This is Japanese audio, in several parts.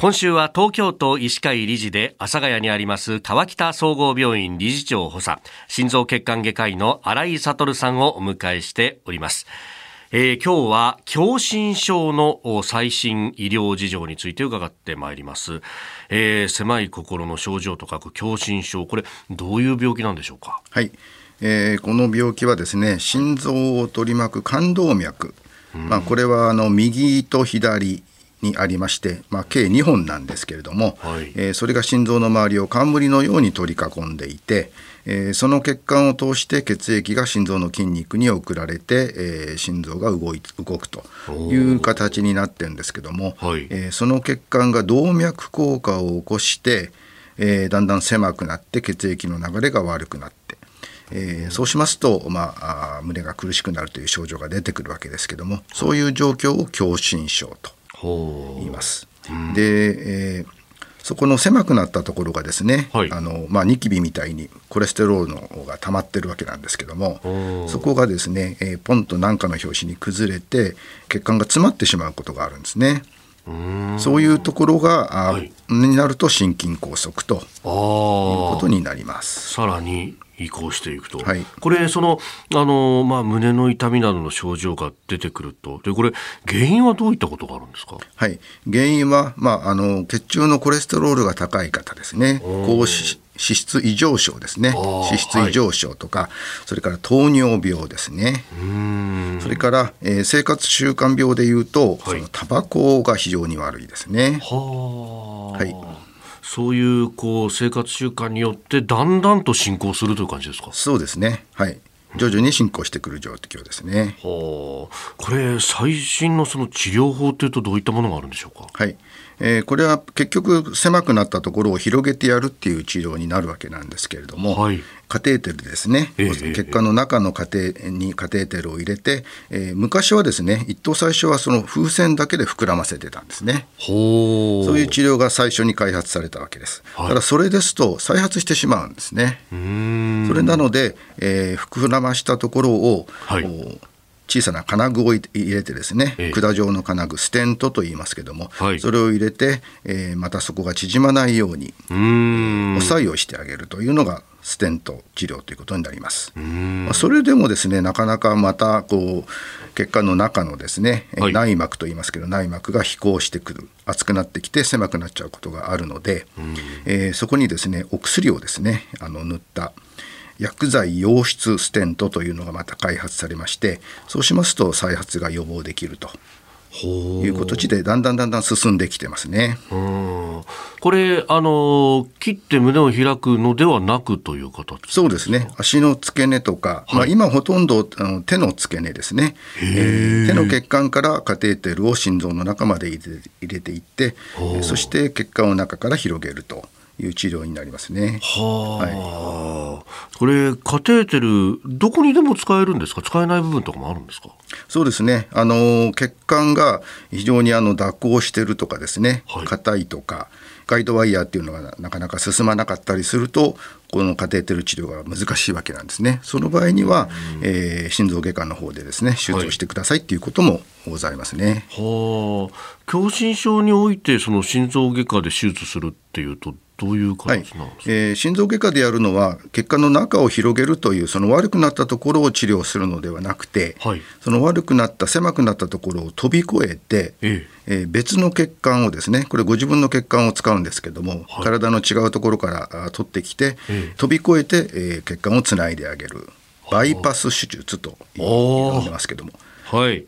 今週は東京都医師会理事で阿佐ヶ谷にあります川北総合病院理事長補佐心臓血管外科医の新井悟さんをお迎えしております。えー、今日は狭心症の最新医療事情について伺ってまいります、えー、狭い心の症状と書く狭心症これどういう病気なんでしょうか？はい、えー、この病気はですね心臓を取り巻く冠動脈、まあ、これはあの右と左にありまして、まあ、計2本なんですけれども、はい、えー、それが心臓の周りを冠のように取り囲んでいて、えー、その血管を通して血液が心臓の筋肉に送られて、えー、心臓が動い動くという形になってるんですけども、はい、えー、その血管が動脈硬化を起こして、えー、だんだん狭くなって血液の流れが悪くなって。えー、そうしますと、まあ、胸が苦しくなるという症状が出てくるわけですけどもそういう状況を狭心症と。言います。で、えー、そこの狭くなったところがですね、はい、あのまあ、ニキビみたいにコレステロールの方が溜まってるわけなんですけどもそこがですね、えー、ポンと何かの拍子に崩れて血管が詰まってしまうことがあるんですね。そういうところが、はい、になると心筋梗塞ということになります。さらに移行していくと、はい、これそのあの、まあ、胸の痛みなどの症状が出てくると。でこれ原因はどういったことがあるんですか、はい、原因は、まあ、あの血中のコレステロールが高い方ですね。高脂質異常症ですね。脂質異常症とか、はい、それから糖尿病ですね。それから、えー、生活習慣病でいうと、はい、そのタバコが非常に悪いですね。はい。そういうこう生活習慣によってだんだんと進行するという感じですか？そうですね。はい徐々に進行してくる状況ですね。はあ、これ最新のその治療法というとどういったものがあるんでしょうか？はい。えー、これは結局狭くなったところを広げてやるっていう治療になるわけなんですけれども、はい、カテーテルですね、えー、血管の中のカテにカテーテルを入れて、えー、昔はですね一等最初はその風船だけで膨らませてたんですね。そういう治療が最初に開発されたわけです、はい、ただそれですと再発してしまうんですね。それなので、えー、膨らましたところを、はい。小さな金具を入れてですね、ええ、管状の金具ステントと言いますけども、はい、それを入れて、えー、またそこが縮まないように押さえをしてあげるというのがステント治療ということになります。まあ、それでもですねなかなかまたこう血管の中のですね、はい、内膜と言いますけど内膜が飛行してくる熱くなってきて狭くなっちゃうことがあるので、えー、そこにですねお薬をですねあの塗った薬剤溶出ステントというのがまた開発されましてそうしますと再発が予防できるという形でだんだんだんだん進んできてますね。これあの切って胸を開くのではなくという形そうですね。足の付け根とか、はい、まあ、今ほとんどあの手の付け根ですね、えー、手の血管からカテーテルを心臓の中まで入れていってそして血管を中から広げると。いう治療になりますね。は、はい、これカテーテルどこにでも使えるんですか？使えない部分とかもあるんですか？そうですね。あの血管が非常にあの蛇行してるとかですね。硬、はい、いとか。ガイドワイヤーっていうのがなかなか進まなかったりするとこのカテーテル治療が難しいわけなんですね。その場合には、えー、心臓外科の方でですね手術をしてくださいっていうこともございますね。はあ、狭心症においてその心臓外科で手術するっていうとどういう形なんですか、はい、えー、心臓外科でやるのは血管の中を広げるというその悪くなったところを治療するのではなくて、はい、その悪くなった狭くなったところを飛び越えて、ええ。えー、別の血管をですねこれご自分の血管を使うんですけども、はい、体の違うところから取ってきて、え飛び越えて、えー、血管をつないであげるバイパス手術と呼んでますけども。はい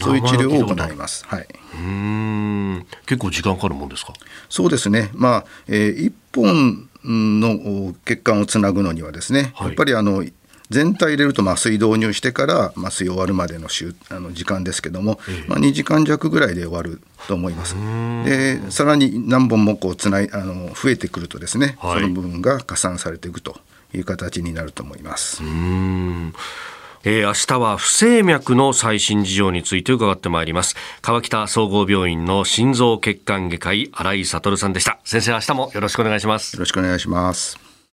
そういう治療を行います。はい。うん結構時間かかるもんですか？そうですね。まあ、えー、一本の血管をつなぐのにはですね、はい、やっぱりあの全体入れると麻酔導入してから麻酔終わるまでの週あの時間ですけども、えー、まあ、2時間弱ぐらいで終わると思います。でさらに何本もこうつないあの増えてくるとですね、はい、その部分が加算されていくという形になると思います。うんえー、明日は不整脈の最新事情について伺ってまいります。川北総合病院の心臓血管外科医新井悟さんでした。先生明日もよろしくお願いします。よろしくお願いします。